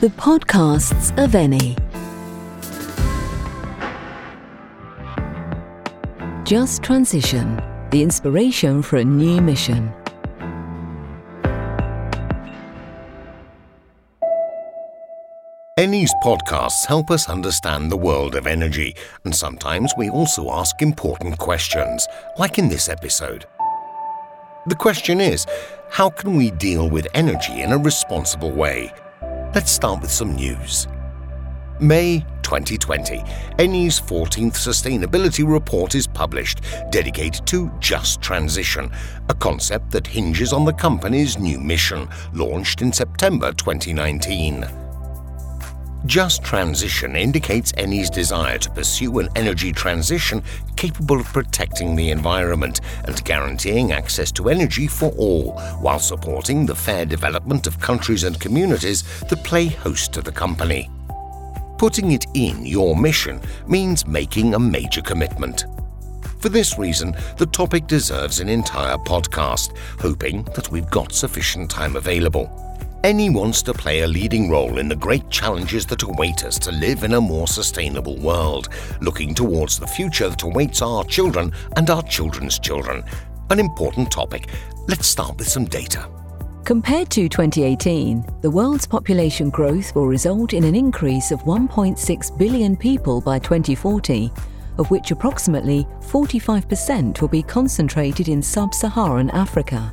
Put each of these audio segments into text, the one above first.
The podcasts of Eni. Just Transition, the inspiration for a new mission. Eni's podcasts help us understand the world of energy, and sometimes we also ask important questions, like in this episode. The question is how can we deal with energy in a responsible way? Let's start with some news. May 2020, Eni's 14th Sustainability Report is published, dedicated to just transition, a concept that hinges on the company's new mission, launched in September 2019. Just Transition indicates Eni's desire to pursue an energy transition capable of protecting the environment and guaranteeing access to energy for all, while supporting the fair development of countries and communities that play host to the company. Putting it in your mission means making a major commitment. For this reason, the topic deserves an entire podcast, hoping that we've got sufficient time available. Eni wants to play a leading role in the great challenges that await us to live in a more sustainable world, looking towards the future that awaits our children and our children's children. An important topic. Let's start with some data. Compared to 2018, the world's population growth will result in an increase of 1.6 billion people by 2040, of which approximately 45% will be concentrated in sub Saharan Africa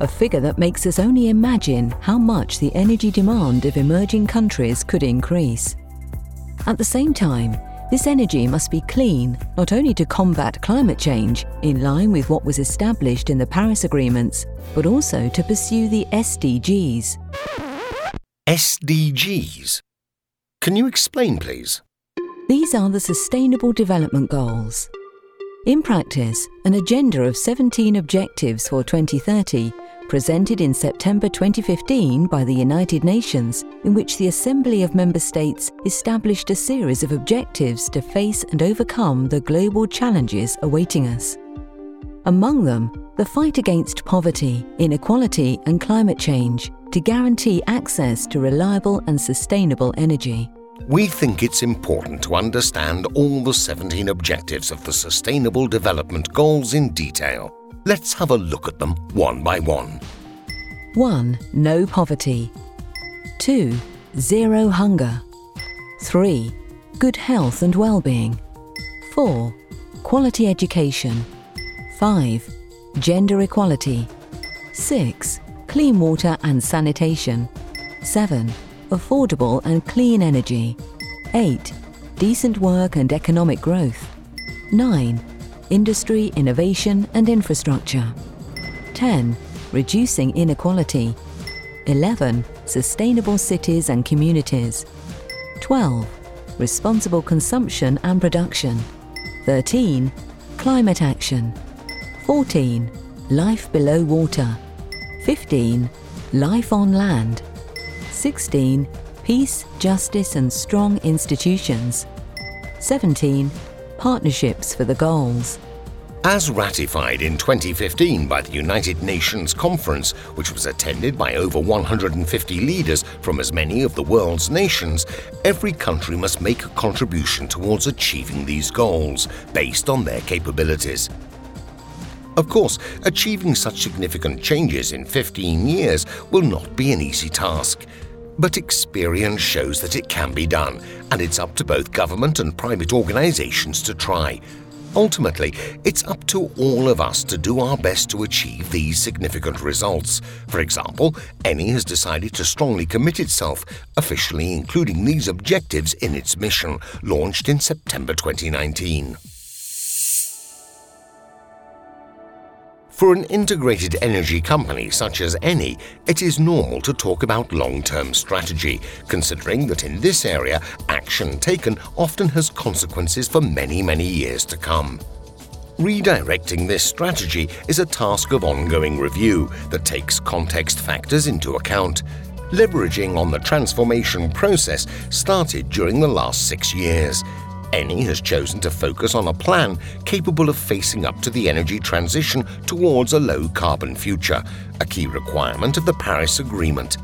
a figure that makes us only imagine how much the energy demand of emerging countries could increase. At the same time, this energy must be clean not only to combat climate change in line with what was established in the Paris Agreements, but also to pursue the SDGs. SDGs? Can you explain, please? These are the Sustainable Development Goals. In practice, an agenda of 17 objectives for 2030 presented in September 2015 by the United Nations, in which the Assembly of Member States established a series of objectives to face and overcome the global challenges awaiting us. Among them, the fight against poverty, inequality, and climate change to guarantee access to reliable and sustainable energy. We think it's important to understand all the 17 objectives of the Sustainable Development Goals in detail. Let's have a look at them one by one. 1. No poverty. 2. Zero hunger. 3. Good health and well-being. 4. Quality education. 5. Gender equality. 6. Clean water and sanitation. 7. Affordable and clean energy. 8. Decent work and economic growth. 9 industry, innovation and infrastructure. 10. Reducing inequality. 11. Sustainable cities and communities. 12. Responsible consumption and production. 13. Climate action. 14. Life below water. 15. Life on land. 16. Peace, justice and strong institutions. 17 partnerships for the goals. As ratified in 2015 by the United Nations Conference, which was attended by over 150 leaders from as many of the world's nations, every country must make a contribution towards achieving these goals based on their capabilities. Of course, achieving such significant changes in 15 years will not be an easy task. But experience shows that it can be done, and it's up to both government and private organizations to try. Ultimately, it's up to all of us to do our best to achieve these significant results. For example, Eni has decided to strongly commit itself, officially including these objectives in its mission, launched in September 2019. For an integrated energy company such as Eni, it is normal to talk about long term strategy, considering that in this area, action taken often has consequences for many, many years to come. Redirecting this strategy is a task of ongoing review that takes context factors into account, leveraging on the transformation process started during the last six years. Eni has chosen to focus on a plan capable of facing up to the energy transition towards a low carbon future, a key requirement of the Paris Agreement.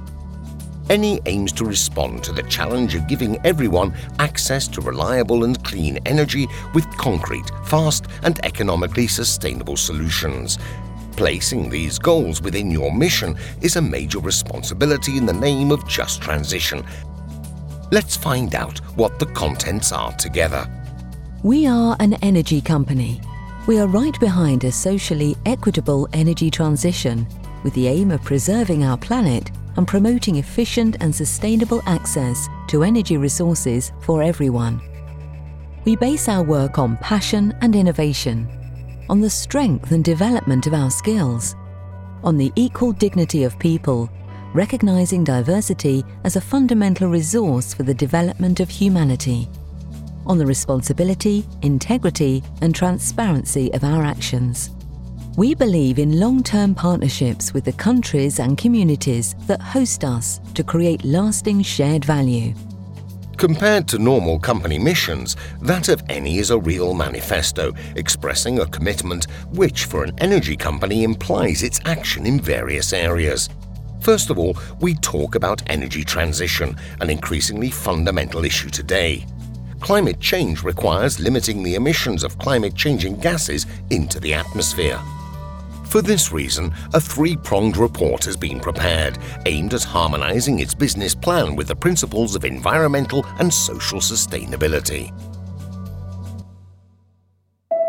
Eni aims to respond to the challenge of giving everyone access to reliable and clean energy with concrete, fast, and economically sustainable solutions. Placing these goals within your mission is a major responsibility in the name of just transition. Let's find out what the contents are together. We are an energy company. We are right behind a socially equitable energy transition with the aim of preserving our planet and promoting efficient and sustainable access to energy resources for everyone. We base our work on passion and innovation, on the strength and development of our skills, on the equal dignity of people, recognizing diversity as a fundamental resource for the development of humanity, on the responsibility, integrity, and transparency of our actions we believe in long term partnerships with the countries and communities that host us to create lasting shared value. Compared to normal company missions, that of Eni is a real manifesto expressing a commitment which, for an energy company, implies its action in various areas. First of all, we talk about energy transition, an increasingly fundamental issue today. Climate change requires limiting the emissions of climate changing gases into the atmosphere. For this reason, a three pronged report has been prepared, aimed at harmonising its business plan with the principles of environmental and social sustainability.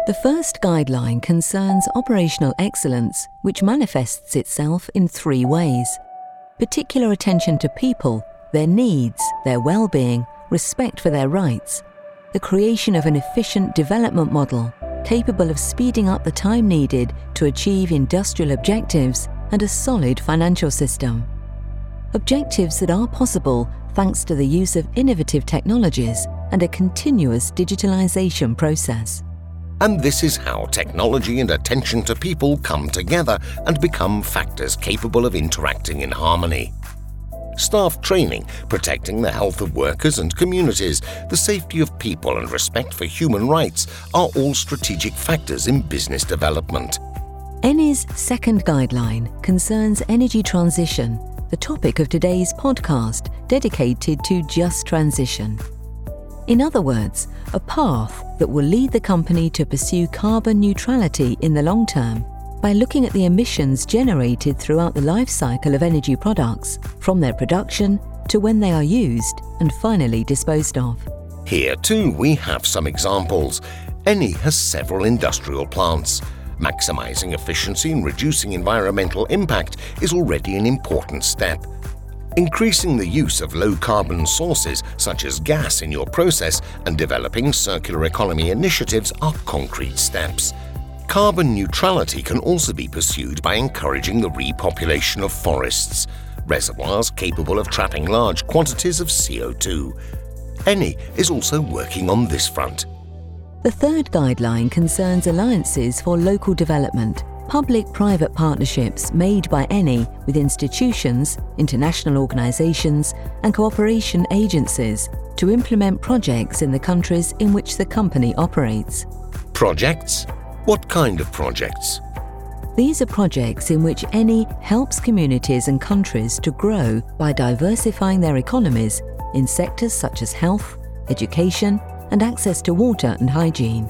The first guideline concerns operational excellence, which manifests itself in three ways particular attention to people, their needs, their well being, respect for their rights, the creation of an efficient development model capable of speeding up the time needed to achieve industrial objectives and a solid financial system. Objectives that are possible thanks to the use of innovative technologies and a continuous digitalization process. And this is how technology and attention to people come together and become factors capable of interacting in harmony staff training, protecting the health of workers and communities, the safety of people, and respect for human rights are all strategic factors in business development. Eni's second guideline concerns energy transition, the topic of today's podcast dedicated to just transition. In other words, a path that will lead the company to pursue carbon neutrality in the long term by looking at the emissions generated throughout the life cycle of energy products, from their production to when they are used and finally disposed of. Here too we have some examples. Eni has several industrial plants. Maximising efficiency and reducing environmental impact is already an important step. Increasing the use of low carbon sources such as gas in your process and developing circular economy initiatives are concrete steps. Carbon neutrality can also be pursued by encouraging the repopulation of forests, reservoirs capable of trapping large quantities of CO2. Eni is also working on this front. The third guideline concerns alliances for local development, public private partnerships made by Eni with institutions, international organisations, and cooperation agencies to implement projects in the countries in which the company operates. Projects what kind of projects? These are projects in which Eni helps communities and countries to grow by diversifying their economies in sectors such as health, education, and access to water and hygiene.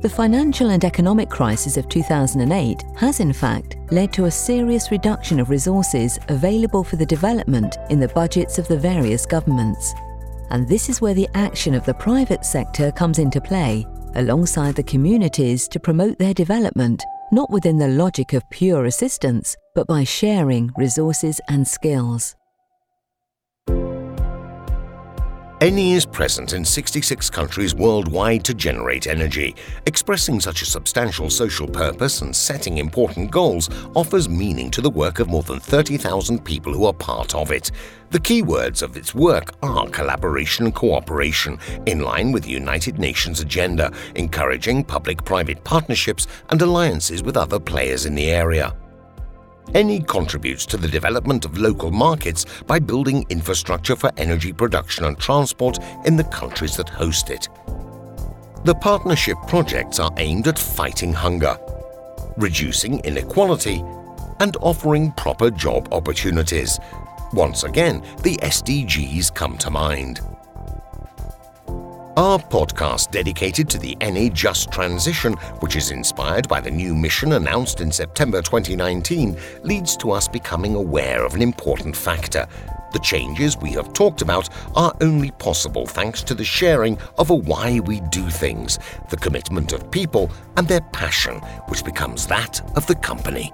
The financial and economic crisis of 2008 has, in fact, led to a serious reduction of resources available for the development in the budgets of the various governments. And this is where the action of the private sector comes into play alongside the communities to promote their development, not within the logic of pure assistance, but by sharing resources and skills. Eni is present in 66 countries worldwide to generate energy. Expressing such a substantial social purpose and setting important goals offers meaning to the work of more than 30,000 people who are part of it. The key words of its work are collaboration and cooperation, in line with the United Nations agenda, encouraging public private partnerships and alliances with other players in the area. Eni contributes to the development of local markets by building infrastructure for energy production and transport in the countries that host it. The partnership projects are aimed at fighting hunger, reducing inequality, and offering proper job opportunities. Once again, the SDGs come to mind. Our podcast dedicated to the Eni Just Transition, which is inspired by the new mission announced in September 2019, leads to us becoming aware of an important factor. The changes we have talked about are only possible thanks to the sharing of a why we do things, the commitment of people, and their passion, which becomes that of the company.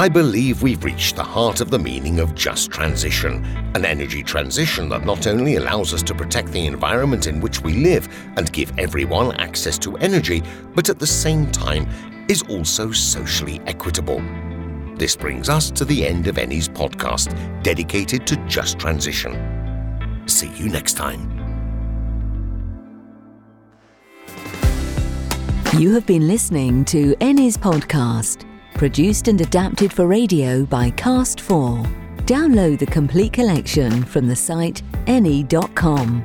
I believe we've reached the heart of the meaning of just transition, an energy transition that not only allows us to protect the environment in which we live and give everyone access to energy, but at the same time is also socially equitable. This brings us to the end of Eni's podcast, dedicated to just transition. See you next time. You have been listening to Eni's podcast produced and adapted for radio by Cast4. Download the complete collection from the site eni.com.